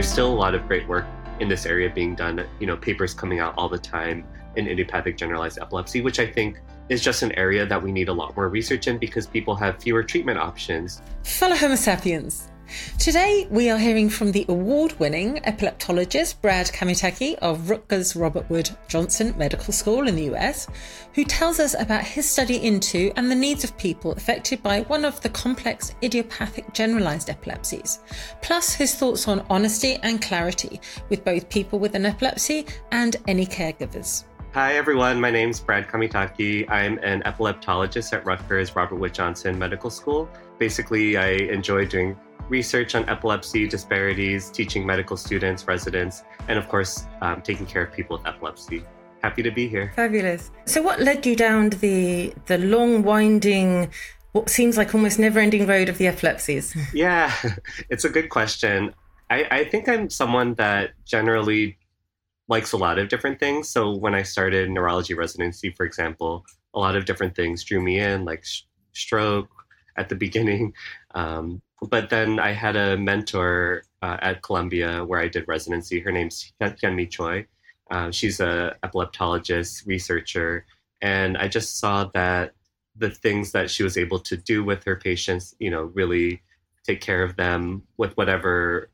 there's still a lot of great work in this area being done. You know, papers coming out all the time in idiopathic generalized epilepsy, which I think is just an area that we need a lot more research in because people have fewer treatment options. Fellow Homo sapiens, Today, we are hearing from the award winning epileptologist Brad Kamitaki of Rutgers Robert Wood Johnson Medical School in the US, who tells us about his study into and the needs of people affected by one of the complex idiopathic generalized epilepsies, plus his thoughts on honesty and clarity with both people with an epilepsy and any caregivers. Hi, everyone. My name is Brad Kamitaki. I'm an epileptologist at Rutgers Robert Wood Johnson Medical School. Basically, I enjoy doing research on epilepsy disparities, teaching medical students, residents, and of course, um, taking care of people with epilepsy. Happy to be here. Fabulous. So, what led you down the the long, winding, what seems like almost never-ending road of the epilepsies? yeah, it's a good question. I, I think I'm someone that generally likes a lot of different things. So when I started neurology residency, for example, a lot of different things drew me in, like sh- stroke at the beginning, um, but then I had a mentor uh, at Columbia where I did residency. Her name's Hyunmi Choi. Uh, she's a epileptologist, researcher, and I just saw that the things that she was able to do with her patients, you know, really take care of them with whatever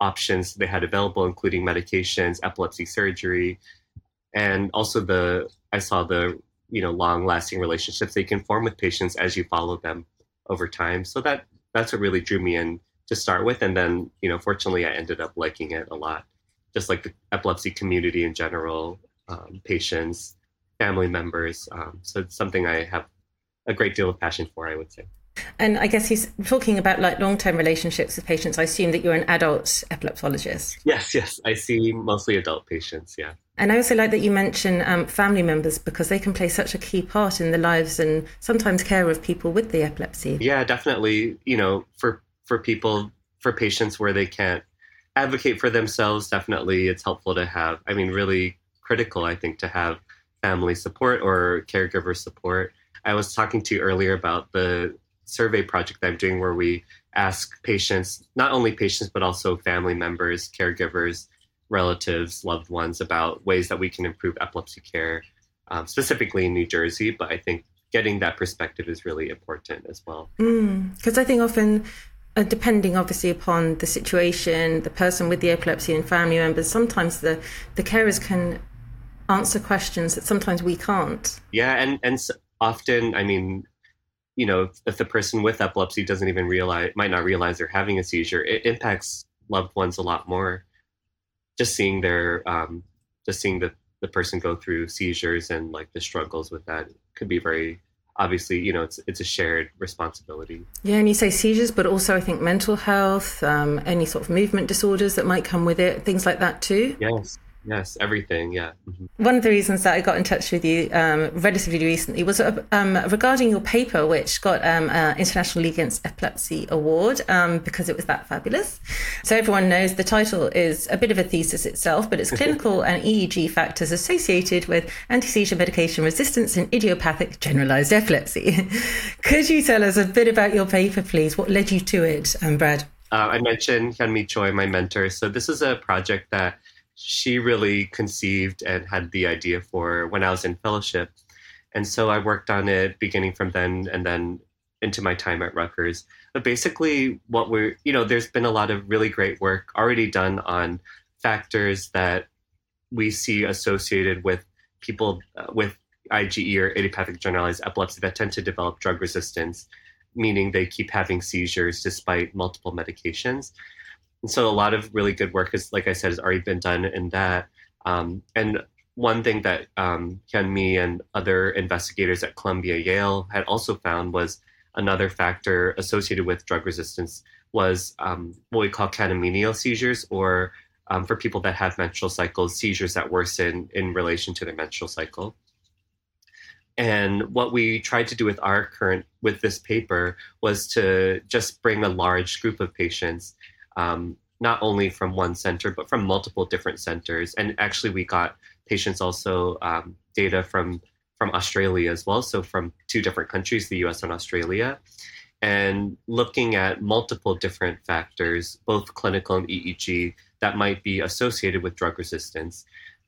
options they had available, including medications, epilepsy surgery, and also the I saw the you know long lasting relationships they can form with patients as you follow them over time. So that that's what really drew me in to start with. And then, you know, fortunately, I ended up liking it a lot, just like the epilepsy community in general, um, patients, family members. Um, so it's something I have a great deal of passion for, I would say. And I guess he's talking about like long term relationships with patients. I assume that you're an adult epileptologist. Yes, yes. I see mostly adult patients, yeah. And I also like that you mention um, family members because they can play such a key part in the lives and sometimes care of people with the epilepsy. Yeah, definitely. You know, for for people for patients where they can't advocate for themselves, definitely it's helpful to have. I mean, really critical, I think, to have family support or caregiver support. I was talking to you earlier about the survey project that I'm doing where we ask patients, not only patients, but also family members, caregivers, relatives, loved ones about ways that we can improve epilepsy care, um, specifically in New Jersey. But I think getting that perspective is really important as well. Because mm, I think often, uh, depending obviously upon the situation, the person with the epilepsy and family members, sometimes the, the carers can answer questions that sometimes we can't. Yeah, and, and often, I mean, you know, if the person with epilepsy doesn't even realize, might not realize they're having a seizure, it impacts loved ones a lot more. Just seeing their, um, just seeing the, the person go through seizures and like the struggles with that could be very, obviously, you know, it's it's a shared responsibility. Yeah, and you say seizures, but also I think mental health, um, any sort of movement disorders that might come with it, things like that too. Yes, Yes, everything. Yeah. Mm-hmm. One of the reasons that I got in touch with you um, relatively recently was uh, um, regarding your paper, which got um, uh, International League Against Epilepsy Award um, because it was that fabulous. So everyone knows the title is a bit of a thesis itself, but it's clinical and EEG factors associated with anti-seizure medication resistance in idiopathic generalized epilepsy. Could you tell us a bit about your paper, please? What led you to it, um, Brad? Uh, I mentioned Hyunmi Choi, my mentor. So this is a project that she really conceived and had the idea for when I was in fellowship. And so I worked on it beginning from then and then into my time at Rutgers. But basically, what we're, you know, there's been a lot of really great work already done on factors that we see associated with people uh, with IGE or idiopathic generalized epilepsy that tend to develop drug resistance, meaning they keep having seizures despite multiple medications. And so a lot of really good work is, like I said, has already been done in that. Um, and one thing that um, Hyunmi and other investigators at Columbia Yale had also found was another factor associated with drug resistance was um, what we call catamenial seizures, or um, for people that have menstrual cycles, seizures that worsen in relation to their menstrual cycle. And what we tried to do with our current with this paper was to just bring a large group of patients um, not only from one center, but from multiple different centers. And actually, we got patients also um, data from from Australia as well, so from two different countries, the U.S. and Australia. and looking at multiple different factors, both clinical and EEG, that might be associated with drug resistance.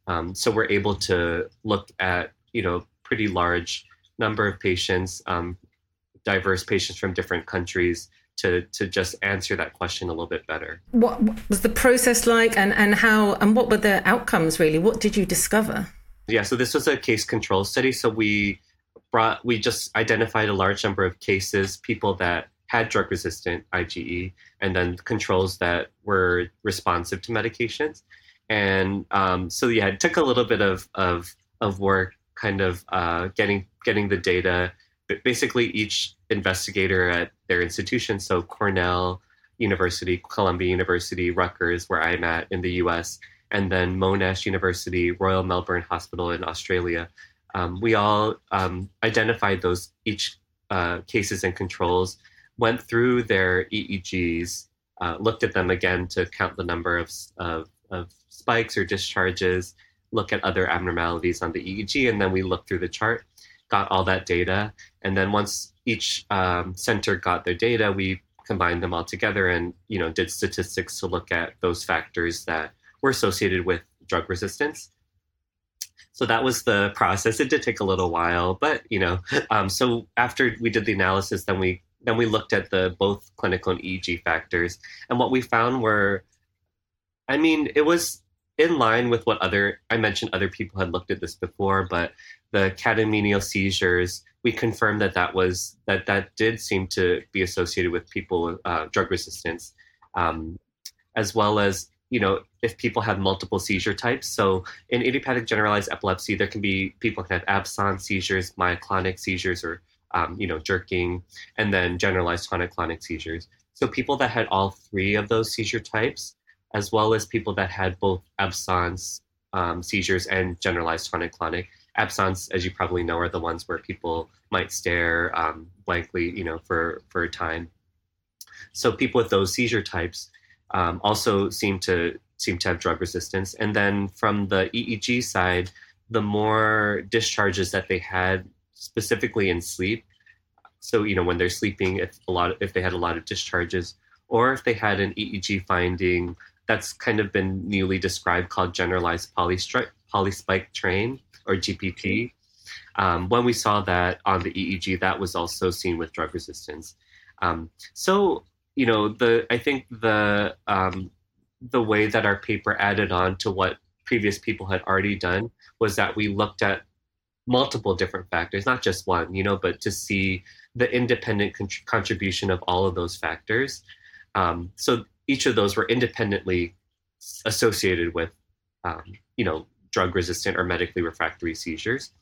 Um, so we're able to look at you know pretty large number of patients, um, diverse patients from different countries, to to just answer that question a little bit better. What was the process like, and and how and what were the outcomes really? What did you discover? Yeah, so this was a case control study. So we brought we just identified a large number of cases, people that had drug resistant IGE, and then controls that were responsive to medications. And um, so yeah, it took a little bit of of of work, kind of uh, getting getting the data. But basically, each investigator at their institution, so Cornell University, Columbia University, Rutgers, where I'm at in the U.S., and then Monash University, Royal Melbourne Hospital in Australia. Um, we all um, identified those each uh, cases and controls, went through their EEGs, uh, looked at them again to count the number of, of, of spikes or discharges, look at other abnormalities on the EEG, and then we looked through the chart, got all that data, and then once each um, center got their data, we combined them all together and you know did statistics to look at those factors that were associated with drug resistance. So that was the process. It did take a little while, but you know, um, so after we did the analysis, then we then we looked at the both clinical and EEG factors, and what we found were, I mean, it was in line with what other I mentioned other people had looked at this before, but the catamenial seizures, we confirmed that that was that that did seem to be associated with people uh, drug resistance, um, as well as you know if people have multiple seizure types. So in idiopathic generalized epilepsy, there can be people can have absence seizures, myoclonic seizures, or um, you know jerking, and then generalized tonic-clonic seizures. So people that had all three of those seizure types, as well as people that had both absence um, seizures and generalized tonic-clonic absence, as you probably know, are the ones where people might stare um, blankly, you know, for for a time. So people with those seizure types um, also seem to seem to have drug resistance. And then from the EEG side, the more discharges that they had, specifically in sleep. So you know, when they're sleeping, if a lot, if they had a lot of discharges, or if they had an EEG finding that's kind of been newly described called generalized polystri- polyspike train or GPT. Um, when we saw that on the EEG, that was also seen with drug resistance. Um, so, you know, the I think the um, the way that our paper added on to what previous people had already done was that we looked at multiple different factors, not just one, you know, but to see the independent con- contribution of all of those factors. Um, so each of those were independently associated with, um, you know, drug resistant or medically refractory seizures.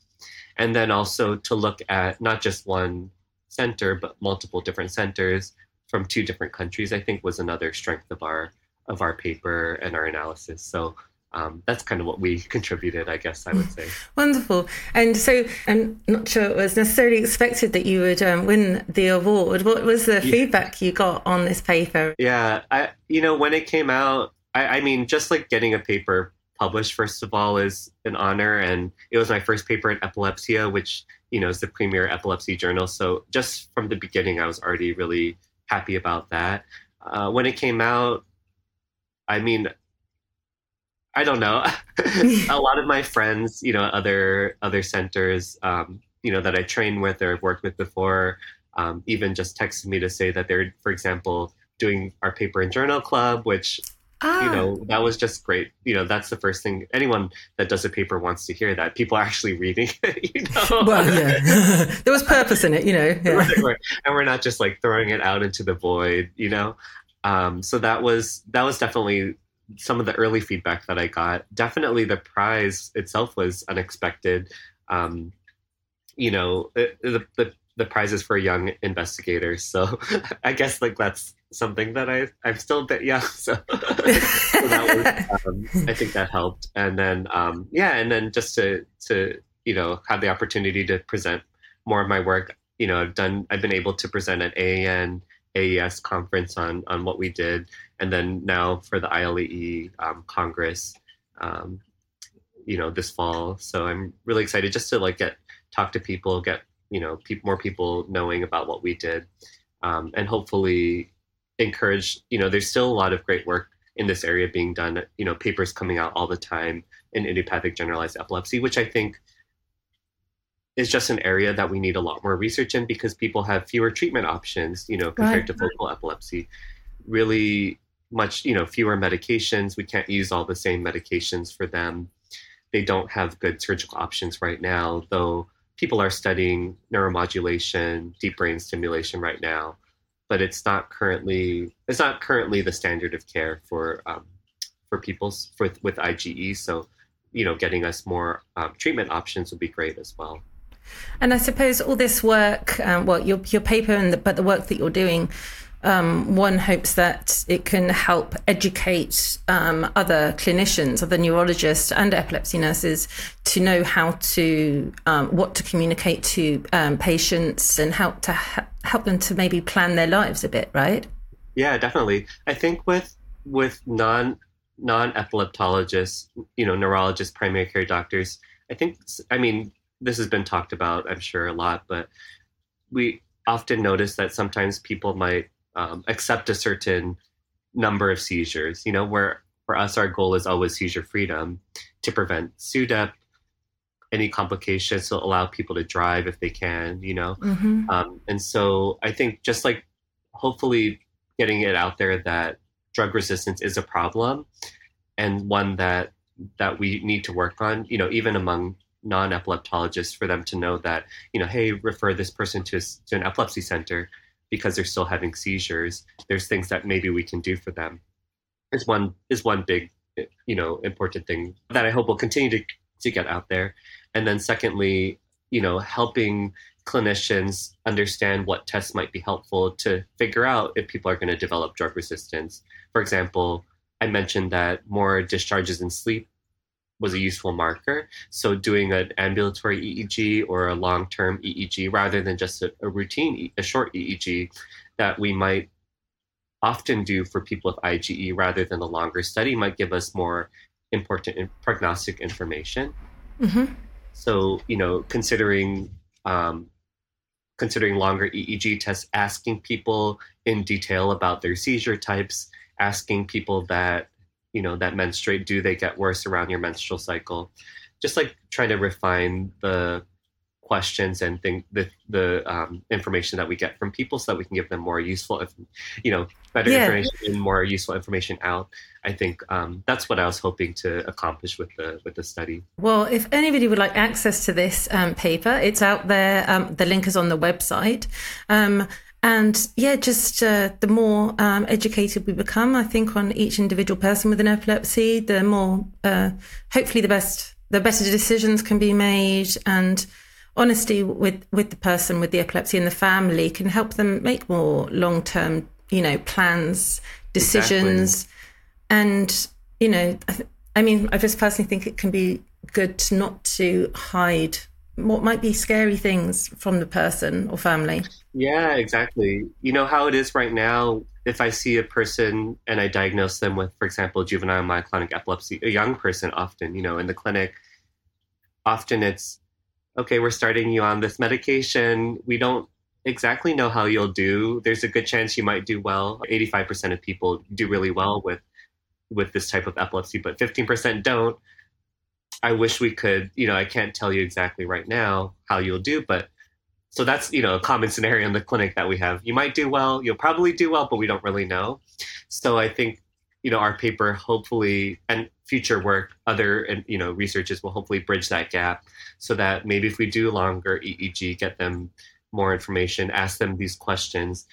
And then also to look at not just one center, but multiple different centers from two different countries, I think was another strength of our of our paper and our analysis. So um, that's kind of what we contributed, I guess I would say. Wonderful. And so I'm not sure it was necessarily expected that you would um, win the award. What was the yeah. feedback you got on this paper? Yeah, I, you know, when it came out, I, I mean, just like getting a paper published first of all is an honor and it was my first paper in epilepsia which you know is the premier epilepsy journal so just from the beginning i was already really happy about that uh, when it came out i mean i don't know a lot of my friends you know other other centers um, you know that i trained with or have worked with before um, even just texted me to say that they're for example doing our paper and journal club which Ah. You know, that was just great. You know, that's the first thing anyone that does a paper wants to hear that people are actually reading it, you know. Well, yeah. there was purpose in it, you know. Yeah. Right, right. And we're not just like throwing it out into the void, you know. Um, so that was that was definitely some of the early feedback that I got. Definitely the prize itself was unexpected. Um, you know, it, the, the the prizes for young investigators. So I guess like that's something that I I'm still a bit young, so, so that was, um, I think that helped. And then um, yeah, and then just to to you know have the opportunity to present more of my work. You know, I've done I've been able to present at AAN AES conference on on what we did, and then now for the ILAE um, Congress. Um, you know this fall so i'm really excited just to like get talk to people get you know pe- more people knowing about what we did um, and hopefully encourage. You know, there's still a lot of great work in this area being done. You know, papers coming out all the time in idiopathic generalized epilepsy, which I think is just an area that we need a lot more research in because people have fewer treatment options, you know, compared right. to focal epilepsy. Really much, you know, fewer medications. We can't use all the same medications for them. They don't have good surgical options right now, though people are studying neuromodulation, deep brain stimulation right now, but it's not currently it's not currently the standard of care for um, for people for, with IGE. So, you know, getting us more um, treatment options would be great as well. And I suppose all this work, um, well, your your paper and the, but the work that you're doing, um, one hopes that it can help educate um, other clinicians, other neurologists, and epilepsy nurses to know how to um, what to communicate to um, patients and how to ha- help them to maybe plan their lives a bit, right? Yeah, definitely. I think with with non non epileptologists, you know, neurologists, primary care doctors. I think, I mean, this has been talked about, I'm sure, a lot, but we often notice that sometimes people might um, accept a certain number of seizures. You know, where for us, our goal is always seizure freedom to prevent SUDEP, any complications, to allow people to drive if they can, you know. Mm-hmm. Um, and so I think just like hopefully getting it out there that drug resistance is a problem and one that that we need to work on, you know, even among non-epileptologists for them to know that you know hey refer this person to, a, to an epilepsy center because they're still having seizures there's things that maybe we can do for them. Is one is one big you know important thing that i hope will continue to to get out there. And then secondly you know helping clinicians understand what tests might be helpful to figure out if people are going to develop drug resistance. For example i mentioned that more discharges in sleep was a useful marker. So doing an ambulatory EEG or a long-term EEG rather than just a, a routine, a short EEG that we might often do for people with IGE rather than a longer study might give us more important prognostic information. Mm-hmm. So you know, considering um, considering longer EEG tests, asking people in detail about their seizure types, asking people that you know that menstruate do they get worse around your menstrual cycle? Just like trying to refine the questions and think the the um, information that we get from people so that we can give them more useful you know better yeah. information and more useful information out. I think um, that's what i was hoping to accomplish with the with the study. Well if anybody would like access to this um, paper it's out there. Um, the link is on the website. Um, and yeah, just uh, the more um, educated we become, I think, on each individual person with an epilepsy, the more, uh, hopefully, the best, the better decisions can be made, and honesty with with the person with the epilepsy and the family can help them make more long term, you know, plans, decisions, exactly. and you know, I, th- I mean, I just personally think it can be good not to hide what might be scary things from the person or family. Yeah, exactly. You know how it is right now. If I see a person and I diagnose them with, for example, juvenile myoclonic epilepsy, a young person often, you know, in the clinic, often it's, okay, we're starting you on this medication. We don't exactly know how you'll do. There's a good chance you might do well. 85% of people do really well with with this type of epilepsy, but 15% don't. I wish we could, you know, I can't tell you exactly right now how you'll do, but so that's, you know, a common scenario in the clinic that we have. You might do well, you'll probably do well, but we don't really know. So I think, you know, our paper hopefully and future work, other and you know, researchers will hopefully bridge that gap so that maybe if we do longer EEG, get them more information, ask them these questions.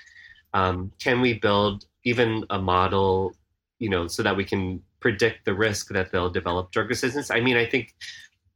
Um, can we build even a model, you know, so that we can predict the risk that they'll develop drug resistance. I mean, I think,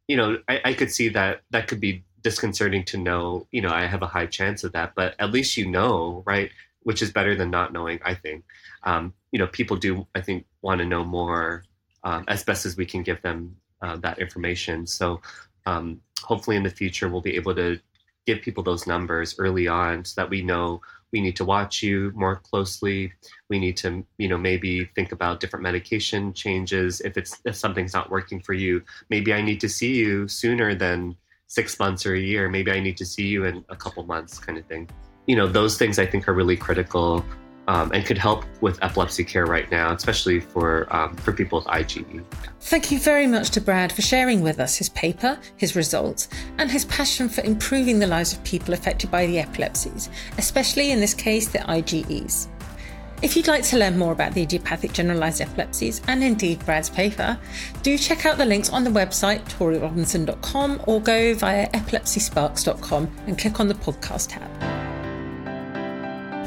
you know, I, I could see that that could be disconcerting to know, you know, I have a high chance of that, but at least you know, right? Which is better than not knowing, I think. Um, you know, people do, I think, want to know more um, as best as we can give them uh, that information. So um, hopefully in the future, we'll be able to give people those numbers early on so that we know we need to watch you more closely. We need to you know maybe think about different medication changes. If it's if something's not working for you maybe i need to see you sooner than six months or a year. Maybe i need to see you in a couple months kind of thing. You know, those things I think are really critical um, and could help with epilepsy care right now, especially for um, for people with IGE. Thank you very much to Brad for sharing with us his paper, his results, and his passion for improving the lives of people affected by the epilepsies, especially in this case the IGEs. If you'd like to learn more about the idiopathic generalised epilepsies and indeed Brad's paper, do check out the links on the website torierobinson.com or go via epilepsysparks.com and click on the podcast tab.